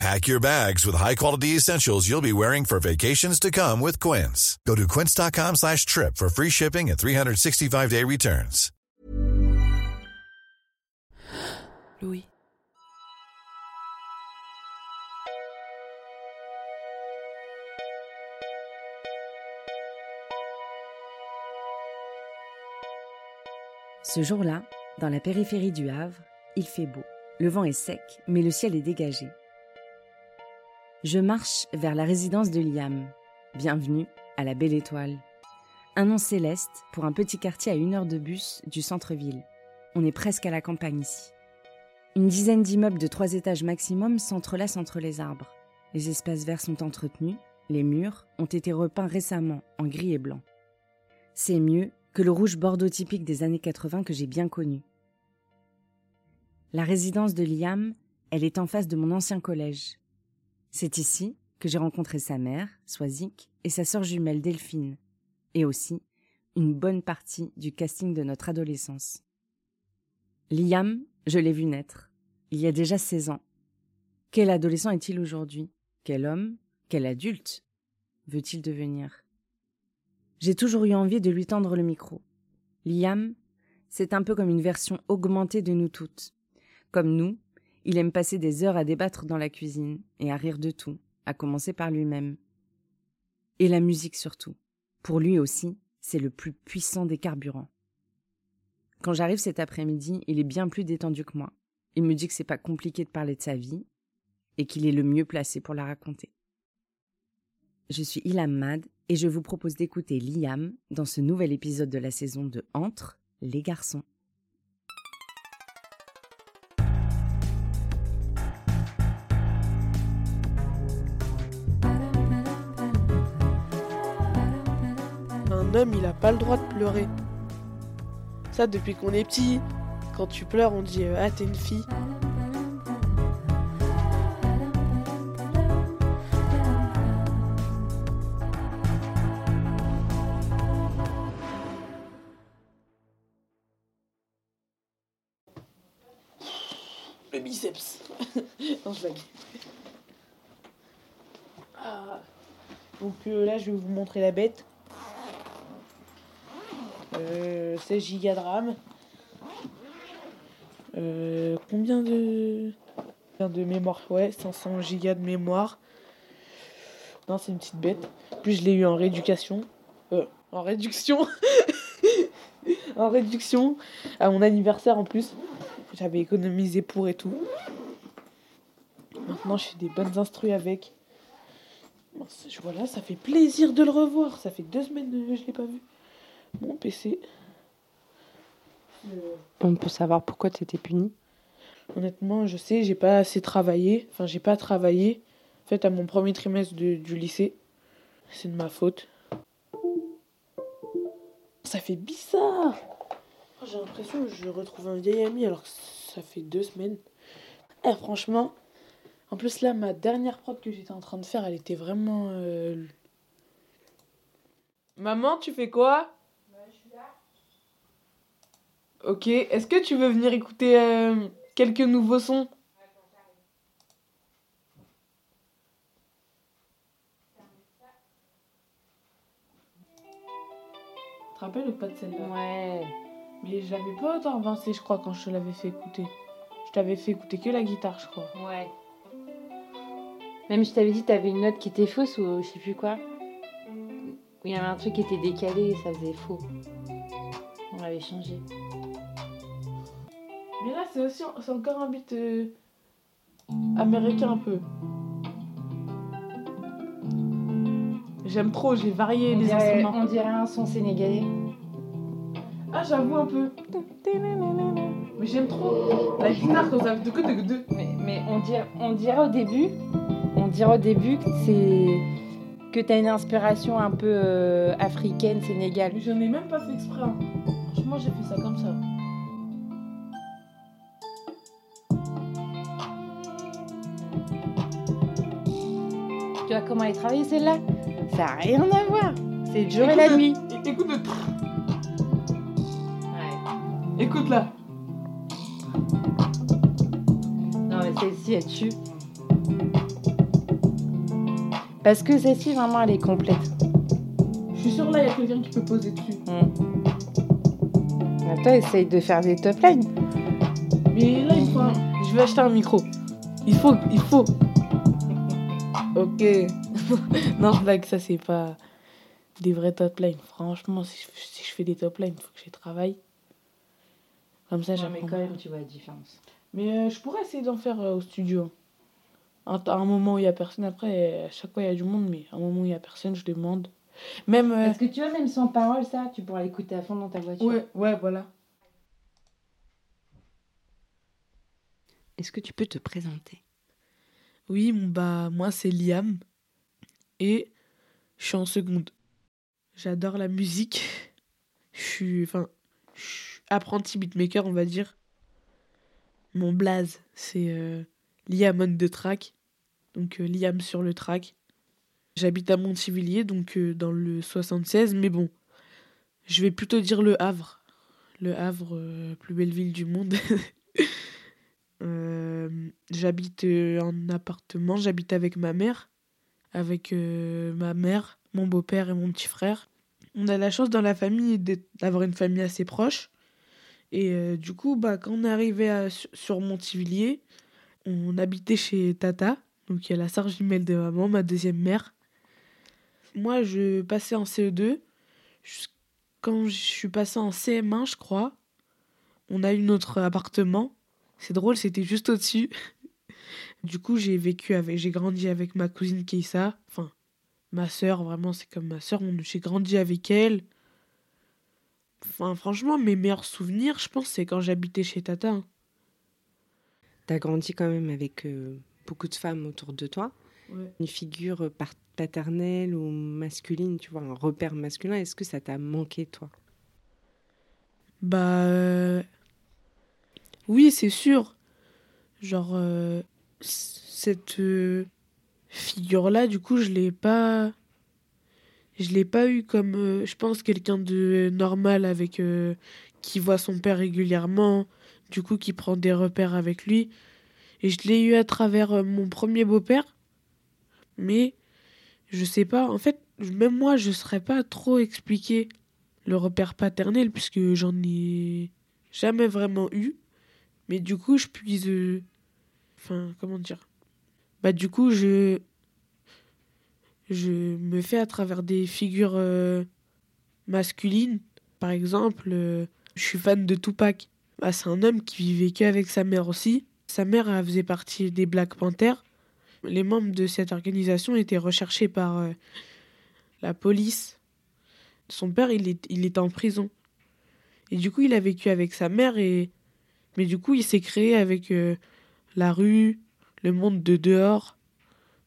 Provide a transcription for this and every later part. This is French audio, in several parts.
Pack your bags with high-quality essentials you'll be wearing for vacations to come with Quince. Go to quince.com slash trip for free shipping and 365-day returns. Louis. Ce jour-là, dans la périphérie du Havre, il fait beau. Le vent est sec, mais le ciel est dégagé. Je marche vers la résidence de Liam. Bienvenue à la Belle Étoile. Un nom céleste pour un petit quartier à une heure de bus du centre-ville. On est presque à la campagne ici. Une dizaine d'immeubles de trois étages maximum s'entrelacent entre les arbres. Les espaces verts sont entretenus, les murs ont été repeints récemment en gris et blanc. C'est mieux que le rouge bordeaux typique des années 80 que j'ai bien connu. La résidence de Liam, elle est en face de mon ancien collège. C'est ici que j'ai rencontré sa mère, Swazik, et sa sœur jumelle Delphine, et aussi une bonne partie du casting de notre adolescence. Liam, je l'ai vu naître, il y a déjà 16 ans. Quel adolescent est-il aujourd'hui? Quel homme? Quel adulte veut-il devenir? J'ai toujours eu envie de lui tendre le micro. Liam, c'est un peu comme une version augmentée de nous toutes. Comme nous, il aime passer des heures à débattre dans la cuisine et à rire de tout, à commencer par lui-même. Et la musique surtout. Pour lui aussi, c'est le plus puissant des carburants. Quand j'arrive cet après-midi, il est bien plus détendu que moi. Il me dit que c'est pas compliqué de parler de sa vie et qu'il est le mieux placé pour la raconter. Je suis Ilham Mad et je vous propose d'écouter Liam dans ce nouvel épisode de la saison de Entre les garçons. Il a pas le droit de pleurer. Ça, depuis qu'on est petit, quand tu pleures, on dit euh, Ah, t'es une fille. Le biceps. non, je. Ah. Donc euh, là, je vais vous montrer la bête. Euh, 16 gigas de RAM. Combien de... combien de mémoire Ouais, 500 gigas de mémoire. Non, c'est une petite bête. Plus je l'ai eu en rééducation. Euh, en réduction. en réduction. À mon anniversaire en plus. J'avais économisé pour et tout. Maintenant, je fais des bonnes instruits avec. Voilà, ça fait plaisir de le revoir. Ça fait deux semaines que je l'ai pas vu. Mon PC. On peut savoir pourquoi tu étais puni Honnêtement, je sais, j'ai pas assez travaillé. Enfin, j'ai pas travaillé. En fait, à mon premier trimestre de- du lycée. C'est de ma faute. Ça fait bizarre. J'ai l'impression que je retrouve un vieil ami alors que ça fait deux semaines. Eh, franchement, en plus là, ma dernière prod que j'étais en train de faire, elle était vraiment... euh, Maman, tu fais quoi? Ok, est-ce que tu veux venir écouter euh, quelques nouveaux sons? Tu te rappelles ou pas de celle-là? Ouais. Mais je l'avais pas autant avancé, je crois, quand je te l'avais fait écouter. Je t'avais fait écouter que la guitare, je crois. Ouais. Même je t'avais dit t'avais une note qui était fausse ou je sais plus quoi. Il y avait un truc qui était décalé et ça faisait faux. On l'avait changé. C'est aussi c'est encore un beat euh, américain un peu. J'aime trop, j'ai varié On les dirait, instruments. on dirait un son sénégalais. Ah, j'avoue un peu. Mais j'aime trop la guitare quand ça fait de de de. Mais, mais on, dirait, on dirait au début, on dirait au début que c'est que t'as une inspiration un peu euh, africaine, sénégale. J'en ai même pas fait exprès. hein. Franchement, j'ai fait ça comme ça. Tu vois comment elle est travaillée celle-là Ça n'a rien à voir. C'est le jour et la nuit. Écoute le. Ouais. Écoute là. Non mais celle-ci elle tue. Parce que celle-ci vraiment elle est complète. Je suis sûre là, il y a quelqu'un qui peut poser dessus. Toi essaye de faire des top lines. Mais là, il faut. un- Je vais acheter un micro. Il faut. Il faut. Ok. non, je blague, ça c'est pas des vrais top lines. Franchement, si je, si je fais des top lines, il faut que j'y travaille. Comme ça, Ouais, j'apprends. mais quand même tu vois la différence. Mais euh, je pourrais essayer d'en faire euh, au studio. Un, à un moment où il y a personne, après, à chaque fois il y a du monde, mais à un moment où il y a personne, je demande. Même. euh, Parce que tu vois même sans parole ça, tu pourras l'écouter à fond dans ta voiture. ouais, ouais, voilà. Est-ce que tu peux te présenter? Oui, bah, moi c'est Liam. Et je suis en seconde. J'adore la musique. Je suis. Enfin. Apprenti beatmaker, on va dire. Mon blaze, c'est euh, Liam on the track. Donc euh, Liam sur le track. J'habite à Montivilliers, donc euh, dans le 76, mais bon. Je vais plutôt dire le Havre. Le Havre, plus belle ville du monde. Euh, j'habite euh, en appartement, j'habite avec ma mère, avec euh, ma mère, mon beau-père et mon petit frère. On a la chance dans la famille d'avoir une famille assez proche. Et du coup, bah, quand on est arrivé à- sur- Montivilliers, on habitait chez Tata, donc il y a la sœur jumelle de maman, ma deuxième mère. Moi, je passais en CE2. Jus- Quand je suis passée en CM1, je crois, on a eu notre appartement. C'est drôle, c'était juste au-dessus. Du coup, j'ai vécu avec, j'ai grandi avec ma cousine Keissa. Enfin, ma sœur, vraiment, c'est comme ma sœur. J'ai grandi avec elle. Enfin, franchement, mes meilleurs souvenirs, je pense, c'est quand j'habitais chez Tata. hein. T'as grandi quand même avec euh, beaucoup de femmes autour de toi. Une figure par- paternelle ou masculine, tu vois, un repère masculin. Est-ce que ça t'a manqué, toi? Bah. Oui, c'est sûr. Genre, euh, cette euh, figure-là, du coup, je l'ai pas. Je l'ai pas eu comme, euh, je pense, quelqu'un de normal avec. qui voit son père régulièrement, du coup, qui prend des repères avec lui. Et je l'ai eu à travers mon premier beau-père. Mais, je sais pas, en fait, même moi, je saurais pas trop expliquer le repère paternel puisque j'en ai jamais vraiment eu. Mais du coup, je puise. euh, Enfin, comment dire? Bah, du coup, je. Je me fais à travers des figures euh, masculines. Par exemple, euh, je suis fan de Tupac. Bah, c'est un homme qui vivait qu'avec sa mère aussi. Sa mère faisait partie des Black Panthers. Les membres de cette organisation étaient recherchés par la police son père, il est, il est en prison. Et du coup, il a vécu avec sa mère, et... mais du coup, il s'est créé avec euh, la rue, le monde de dehors,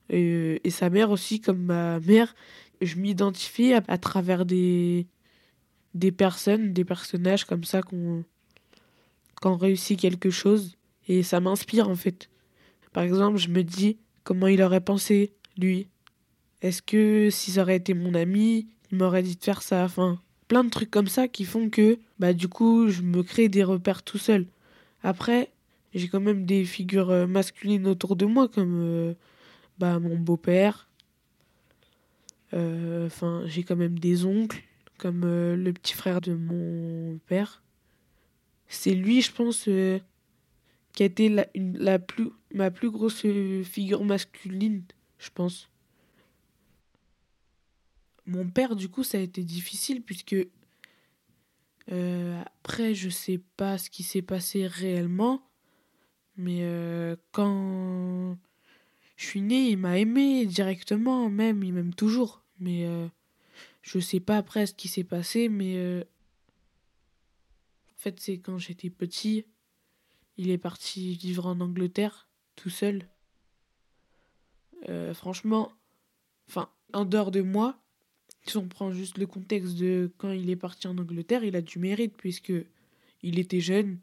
et, euh, et sa mère aussi, comme ma mère. Je m'identifie à, à travers des, des personnes, des personnages comme ça qu'on qu'on réussit quelque chose, et ça m'inspire en fait. Par exemple, je me dis comment il aurait pensé, lui. Est-ce que si ça aurait été mon ami, il m'aurait dit de faire ça? Enfin, plein de trucs comme ça qui font que, bah, du coup, je me crée des repères tout seul. Après, j'ai quand même des figures euh, masculines autour de moi, comme euh, bah, mon beau-père. Euh, Enfin, j'ai quand même des oncles, comme le petit frère de mon père. C'est lui, je pense, qui a été la, plus, ma plus grosse figure masculine, je pense. Mon père, du coup, ça a été difficile puisque euh, après, je sais pas ce qui s'est passé réellement, mais euh, quand je suis née, il m'a aimé directement, même, il m'aime toujours. Mais euh, je sais pas après ce qui s'est passé, mais euh, en fait, c'est quand j'étais petit, il est parti vivre en Angleterre tout seul. Franchement, enfin, en dehors de moi, si on prend juste le contexte de quand il est parti en Angleterre, il a du mérite puisque il était jeune,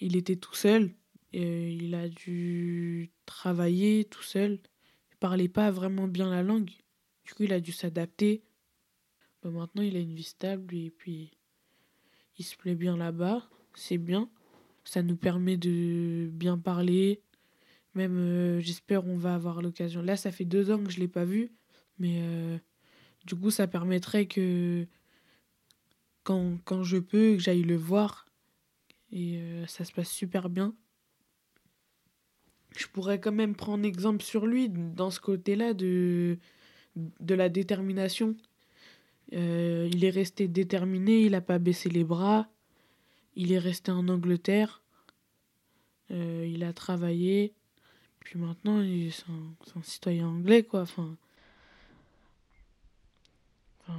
il était tout seul, et il a dû travailler tout seul. Il parlait pas vraiment bien la langue. Du coup, il a dû s'adapter. Bah, maintenant, il a une vie stable et puis il se plaît bien là-bas. C'est bien. Ça nous permet de bien parler. Même, euh, j'espère, on va avoir l'occasion. Là, ça fait deux ans que je l'ai pas vu, mais euh, du coup, ça permettrait que quand, je peux, que j'aille le voir. Et euh, ça se passe super bien. Je pourrais quand même prendre exemple sur lui dans ce côté-là de, de la détermination. Euh, il est resté déterminé, il n'a pas baissé les bras. Il est resté en Angleterre. Euh, il a travaillé. Puis maintenant, c'est un, un, citoyen anglais, quoi euh,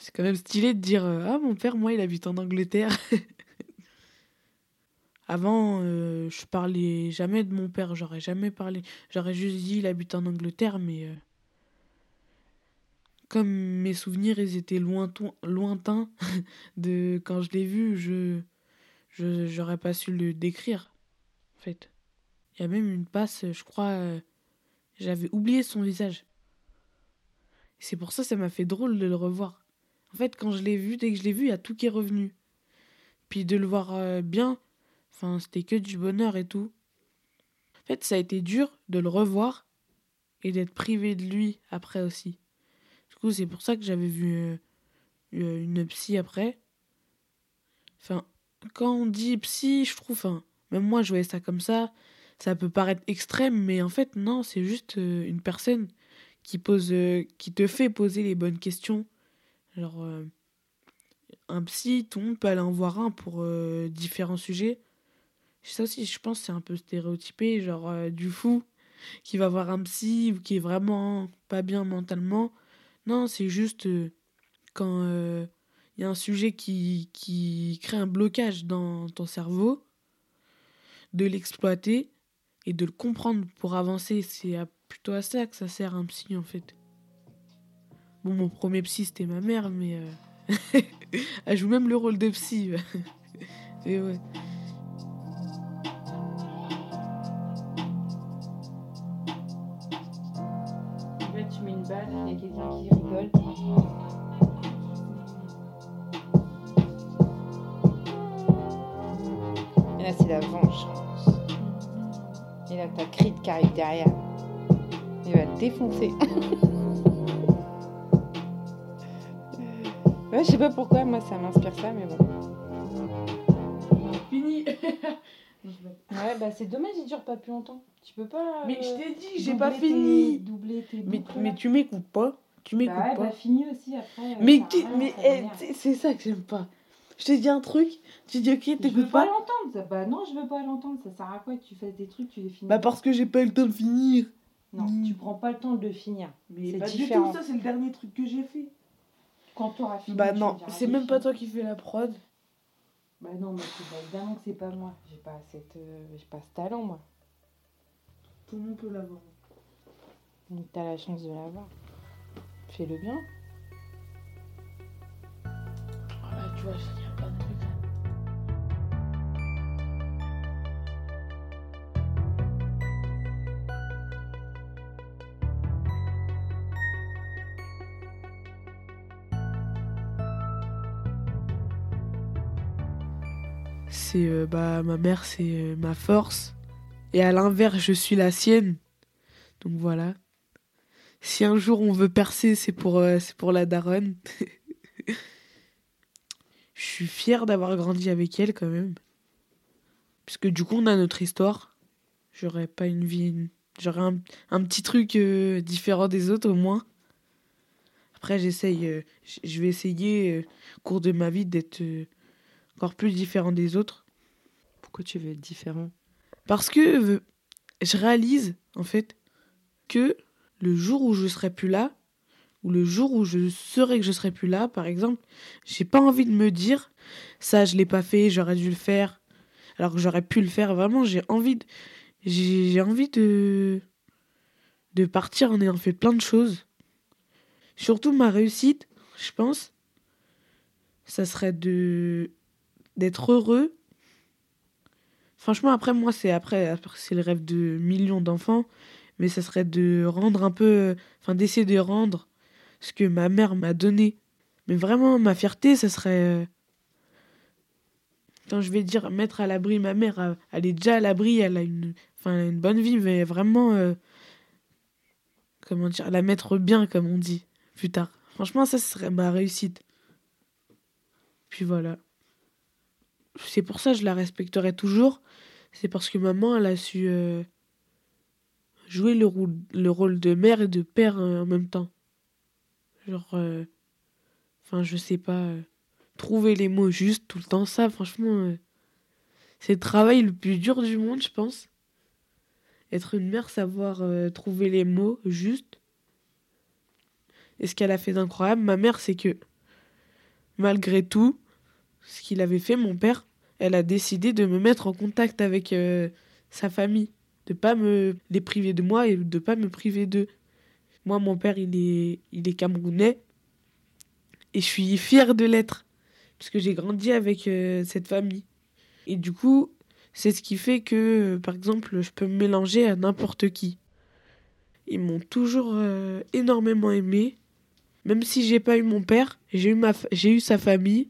c'est quand même stylé de dire euh, Ah, mon père, moi, il habite en Angleterre. Avant, euh, je parlais jamais de mon père, j'aurais jamais parlé. J'aurais juste dit il habite en Angleterre, mais comme mes souvenirs ils étaient lointains, de quand je l'ai vu, je j'aurais pas su le décrire. En fait, il y a même une passe, je crois, j'avais oublié son visage. C'est pour ça ça m'a fait drôle de le revoir. En fait, quand je l'ai vu, dès que je l'ai vu, il y a tout qui est revenu. Puis de le voir euh, bien, enfin, c'était que du bonheur et tout. En fait, ça a été dur de le revoir et d'être privé de lui après aussi. Du coup, c'est pour ça que j'avais vu euh, euh une psy après. Enfin, quand on dit psy, je trouve, enfin, même moi, je voyais ça comme ça. Ça peut paraître extrême, mais en fait, non, c'est juste une personne qui pose qui te fait poser les bonnes questions genre euh, un psy tout le monde peut aller en voir un pour euh, différents sujets. Ça aussi je pense c'est un peu stéréotypé genre du fou qui va voir un psy ou qui est vraiment pas bien mentalement. Non c'est juste quand il y a un sujet qui, qui crée un blocage dans ton cerveau de l'exploiter et de le comprendre pour avancer. C'est plutôt à ça que ça sert un psy en fait. Bon, mon premier psy c'était ma mère, mais euh... elle joue même le rôle de psy. Et ouais. Tu mets une balle, il quelqu'un qui rigole. Et là, c'est la vengeance. Et là, t'as Creed qui arrive derrière. Il va te défoncer. ouais, je sais pas pourquoi, moi ça m'inspire ça, mais bon. Fini Ouais, bah c'est dommage, il dure pas plus longtemps. Tu peux pas. Mais je t'ai dit, j'ai pas fini tes- Doubler tes mais, boucles, mais tu m'écoutes pas Tu m'écoutes Bah ouais, pas bah finis aussi après. euh, Mais, mais ça eh, c'est- c'est ça que j'aime pas. Je t'ai dit un truc, tu dis ok, Je veux t'écoutes pas pas l'entendre. ça. Bah non, je veux pas l'entendre. Ça sert à quoi que tu fasses des trucs, tu les finis Bah parce que j'ai pas eu le temps de finir. Non, Mm. tu prends pas le temps de le finir. Mais C'est pas différent. du tout, ça c'est le dernier truc que j'ai fait. Quand t'auras fini. Bah non, c'est même pas toi qui fais la prod. Bah non, mais c'est- bah, évidemment que c'est pas moi. J'ai pas cette, euh, j'ai pas ce talent moi. Tout le monde peut l'avoir. Donc t'as la chance de l'avoir. Fais-le bien. Voilà, tu vois, il C'est euh, bah ma mère c'est euh, ma force et à l'inverse je suis la sienne. Donc voilà. Si un jour on veut percer, c'est pour euh, pour la daronne. Je suis fier d'avoir grandi avec elle quand même. Parce que du coup, on a notre histoire. J'aurais pas une vie. J'aurais un, un petit truc différent des autres au moins. Après, j'essaye. je vais essayer, au cours de ma vie, d'être encore plus différent des autres. Pourquoi tu veux être différent? Parce que je réalise, en fait, que le jour où je serai plus là, ou le jour où je saurai que je serai plus là, par exemple, j'ai pas envie de me dire ça, je l'ai pas fait, j'aurais dû le faire, alors que j'aurais pu le faire. Vraiment, j'ai envie de, j'ai envie de, de partir en ayant fait plein de choses. Surtout ma réussite, je pense, ça serait de d'être heureux. Franchement, après, moi, c'est après, c'est le rêve de millions d'enfants, mais ça serait de rendre un peu, enfin, d'essayer de rendre ce que ma mère m'a donné. Mais vraiment, ma fierté, ça serait. Quand je vais dire mettre à l'abri ma mère, elle est déjà à l'abri, elle a une, enfin, une bonne vie, mais vraiment. Euh, comment dire La mettre bien, comme on dit, plus tard. Franchement, ça, serait ma réussite. Puis voilà. C'est pour ça que je la respecterai toujours. C'est parce que maman, elle a su euh, jouer le, rôle, le rôle de mère et de père euh, en même temps. Genre. Euh, enfin, je sais pas. trouver les mots justes tout le temps, ça, franchement. c'est le travail le plus dur du monde, je pense. Être une mère, savoir trouver les mots justes et ce qu'elle a fait d'incroyable, ma mère, c'est que malgré tout, ce qu'il avait fait, mon père, elle a décidé de me mettre en contact avec euh, sa famille, de pas me les priver de moi et de pas me priver d'eux. Moi, mon père, il est, il est camerounais et je suis fière de l'être parce que j'ai grandi avec euh, cette famille. Et du coup, c'est ce qui fait que, par exemple, je peux me mélanger à n'importe qui. Ils m'ont toujours euh, énormément aimé. Même si j'ai pas eu mon père, j'ai eu, j'ai eu sa famille.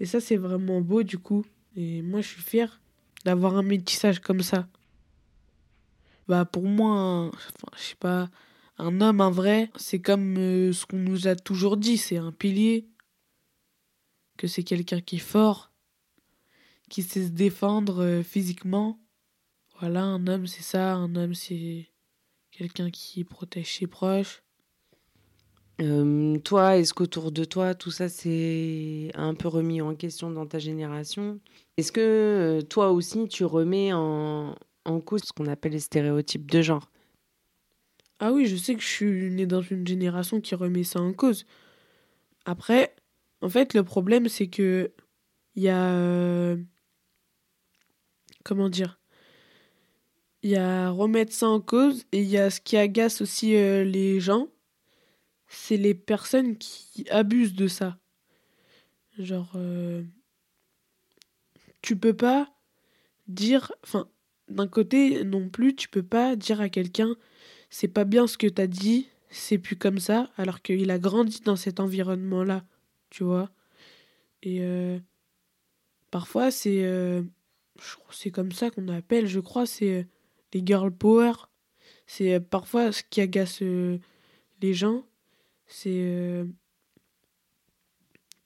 Et ça, c'est vraiment beau du coup. Et moi, je suis fier d'avoir un métissage comme ça. Bah, pour moi, je sais pas, un homme, un vrai, c'est comme euh, ce qu'on nous a toujours dit c'est un pilier. Que c'est quelqu'un qui est fort, qui sait se défendre euh, physiquement. Voilà, un homme, c'est ça. Un homme, c'est quelqu'un qui protège ses proches toi, est-ce qu'autour de toi, tout ça, c'est un peu remis en question dans ta génération? Est-ce que toi aussi, tu remets en, en cause ce qu'on appelle les stéréotypes de genre? Ah oui, je sais que je suis née dans une génération qui remet ça en cause. Après, en fait, le problème, c'est que il y a. comment dire? Il y a remettre ça en cause et il y a ce qui agace aussi les gens c'est les personnes qui abusent de ça. Genre, euh, tu peux pas dire, enfin, d'un côté non plus, tu peux pas dire à quelqu'un, c'est pas bien ce que t'as dit, c'est plus comme ça, alors qu'il a grandi dans cet environnement-là, tu vois. Et euh, parfois, c'est euh, c'est comme ça qu'on appelle, je crois, c'est les girl power. C'est parfois ce qui agace les gens, c'est euh,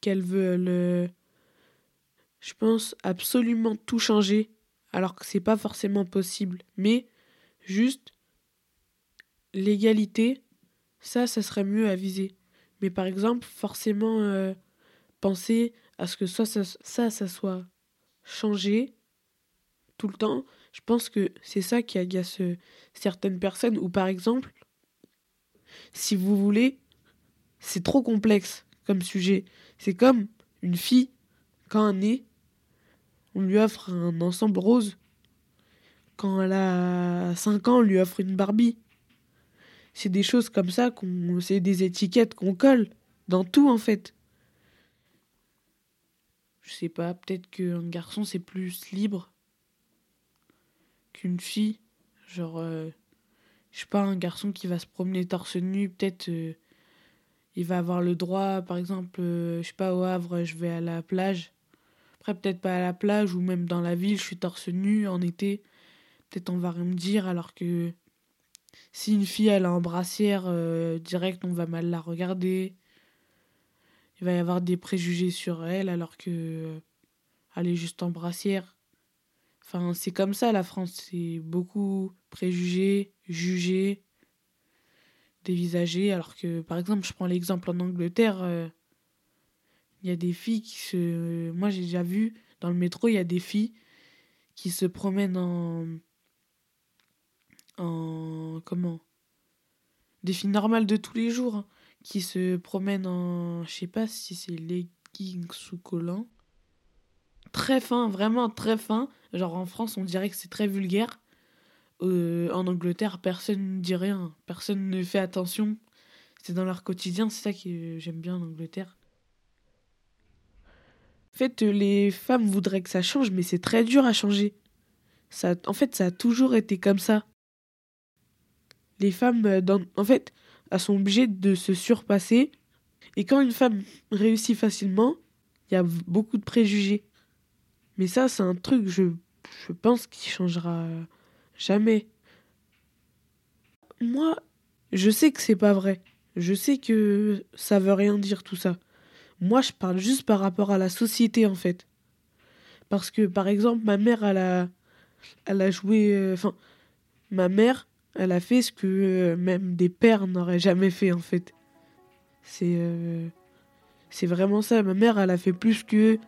qu'elle veut le je pense absolument tout changer alors que c'est pas forcément possible. Mais juste l'égalité ça ça serait mieux à viser. Mais par exemple forcément euh, penser à ce que soit ça, ça ça soit changé tout le temps je pense que c'est ça qui agace euh, certaines personnes. Ou par exemple si vous voulez c'est trop complexe comme sujet. C'est comme une fille, quand elle est on lui offre un ensemble rose. Quand elle a 5 ans, on lui offre une Barbie. C'est des choses comme ça, qu'on, c'est des étiquettes qu'on colle dans tout en fait. Je sais pas, peut-être qu'un garçon c'est plus libre qu'une fille. Genre, euh, je sais pas, un garçon qui va se promener torse nu, peut-être. Euh, il va avoir le droit, par exemple, euh, je sais pas, au Havre, je vais à la plage. Après, peut-être pas à la plage ou même dans la ville, je suis torse nu en été. Peut-être on va rien me dire, alors que si une fille elle a un brassière, euh, direct on va mal la regarder. Il va y avoir des préjugés sur elle, alors que euh, elle est juste en brassière. Enfin, c'est comme ça la France, c'est beaucoup préjugés, jugés dévisagé, alors que, par exemple, je prends l'exemple en Angleterre, euh, il y a des filles qui se... Moi, j'ai déjà vu, dans le métro, il y a des filles qui se promènent en... En... Comment? Des filles normales de tous les jours, hein, qui se promènent en... Je sais pas si c'est leggings ou collants. Très fin, vraiment très fin. Genre en France, on dirait que c'est très vulgaire. Euh, en Angleterre, personne ne dit rien, personne ne fait attention. c'est dans leur quotidien, c'est ça que j'aime bien en Angleterre. En fait, les femmes voudraient que ça change, mais c'est très dur à changer. Ça, en fait, ça a toujours été comme ça. Les femmes, euh, en fait, elles sont obligées de se surpasser. Et quand une femme réussit facilement, il y a beaucoup de préjugés. Mais ça, c'est un truc, je, je pense, qui changera jamais. Moi, je sais que c'est pas vrai. Je sais que ça veut rien dire tout ça. Moi, je parle juste par rapport à la société, en fait. Parce que, par exemple, ma mère, elle a, a joué. Euh, enfin, ma mère, elle a fait ce que euh, même des pères n'auraient jamais fait, en fait. C'est. Euh, c'est vraiment ça. Ma mère, elle a fait plus que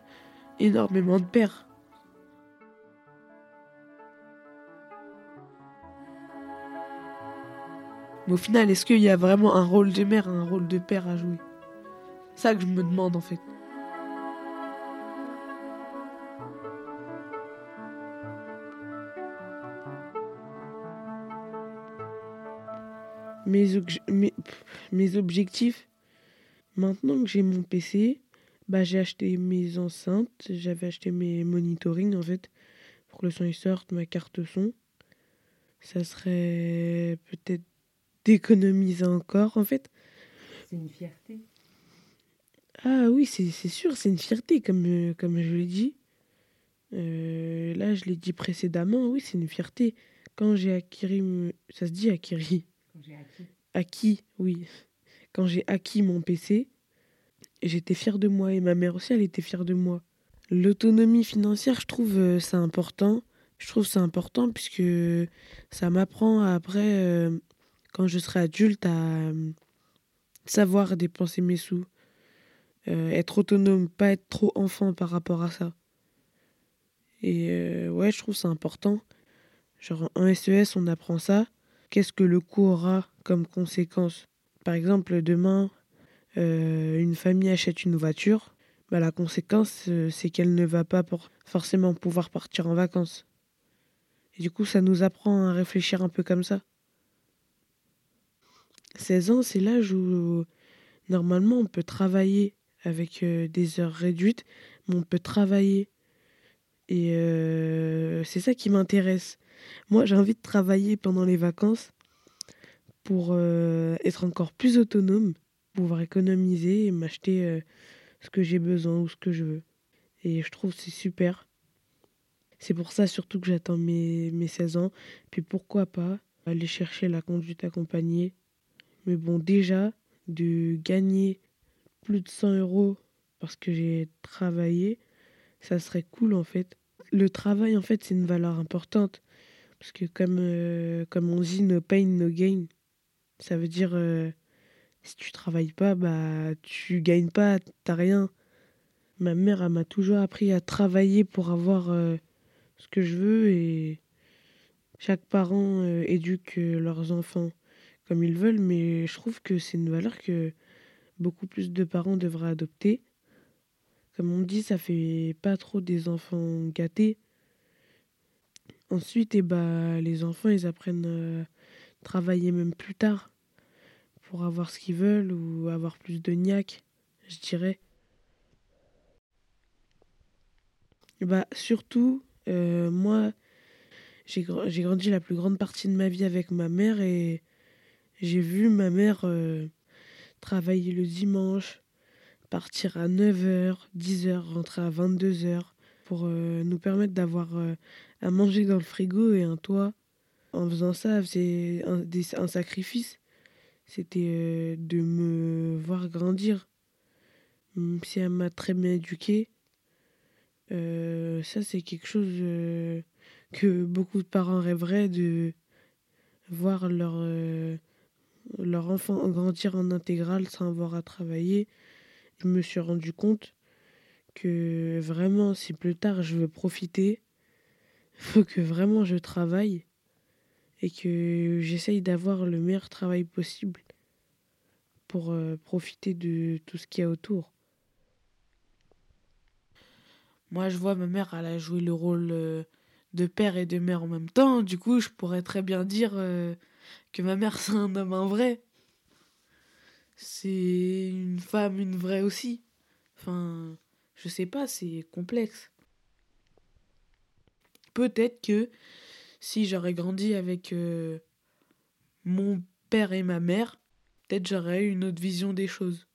énormément de pères. Mais au final, est-ce qu'il y a vraiment un rôle de mère un rôle de père à jouer? Ça que je me demande en fait. Mes, objectifs, maintenant que j'ai mon PC, bah j'ai acheté mes enceintes, j'avais acheté mes monitoring en fait, pour le son et sorte, ma carte son. Ça serait peut-être d'économiser encore, en fait. C'est une fierté. Ah oui, c'est sûr, c'est une fierté, comme, euh, comme je l'ai dit. Euh, là, je l'ai dit précédemment, oui, c'est une fierté. Quand j'ai acquis... Ça se dit acquis Quand j'ai acquis. Acquis, oui. Quand j'ai acquis mon PC, j'étais fière de moi et ma mère aussi, elle était fière de moi. L'autonomie financière, je trouve euh, c'est important. Je trouve c'est important puisque ça m'apprend après quand je serai adulte, à euh, savoir dépenser mes sous, euh, être autonome, pas être trop enfant par rapport à ça. Et euh, ouais, je trouve ça important. Genre en SES, on apprend ça. Qu'est-ce que le coût aura comme conséquence? Par exemple, demain, une famille achète une voiture. Bah, la conséquence, c'est qu'elle ne va pas pour forcément pouvoir partir en vacances. Et du coup, ça nous apprend à réfléchir un peu comme ça. 16 ans, c'est l'âge où normalement on peut travailler avec euh, des heures réduites, mais on peut travailler. Et euh, c'est ça qui m'intéresse. Moi, j'ai envie de travailler pendant les vacances pour euh, être encore plus autonome, pouvoir économiser et m'acheter ce que j'ai besoin ou ce que je veux. Et je trouve c'est super. C'est pour ça surtout que j'attends mes, mes 16 ans. Puis pourquoi pas aller chercher la conduite accompagnée mais bon, déjà, de gagner plus de 100 euros parce que j'ai travaillé, ça serait cool en fait. Le travail, en fait, c'est une valeur importante. Parce que comme, euh, comme on dit, no pain, no gain. Ça veut dire, euh, si tu travailles pas, bah tu gagnes pas, t'as rien. Ma mère, elle m'a toujours appris à travailler pour avoir euh, ce que je veux et chaque parent éduque leurs enfants comme ils veulent, mais je trouve que c'est une valeur que beaucoup plus de parents devraient adopter. Comme on dit, ça fait pas trop des enfants gâtés. Ensuite, eh ben, les enfants, ils apprennent à travailler même plus tard pour avoir ce qu'ils veulent ou avoir plus de niaque, je dirais. Bah, surtout, euh, moi, j'ai grandi la plus grande partie de ma vie avec ma mère et j'ai vu ma mère euh, travailler le dimanche, partir à 9h, 10h, rentrer à 22h pour euh, nous permettre d'avoir euh, à manger dans le frigo et un toit. En faisant ça, c'est un, sacrifice. C'était de me voir grandir. Même si elle m'a très bien éduqué, ça c'est quelque chose que beaucoup de parents rêveraient de voir leur leur enfant grandir en intégrale sans avoir à travailler, je me suis rendu compte que vraiment, si plus tard je veux profiter, il faut que vraiment je travaille et que j'essaye d'avoir le meilleur travail possible pour euh, profiter de tout ce qu'il y a autour. Moi, je vois ma mère, elle a joué le rôle euh, de père et de mère en même temps. Du coup, je pourrais très bien dire euh, que ma mère c'est un homme en vrai. c'est une femme, une vraie aussi. Enfin, je sais pas, c'est complexe. Peut-être que si j'aurais grandi avec euh, mon père et ma mère, peut-être j'aurais eu une autre vision des choses.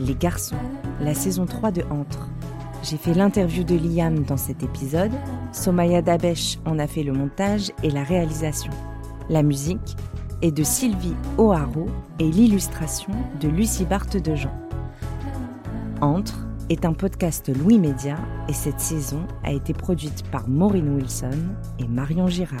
Les Garçons, la saison 3 de Entre. J'ai fait l'interview de Liam dans cet épisode, Somaya Dabesh en a fait le montage et la réalisation. La musique est de Sylvie O'Haraud et l'illustration de Lucie Barthe de Jean. Entre est un podcast Louis Média et cette saison a été produite par Maureen Wilson et Marion Girard.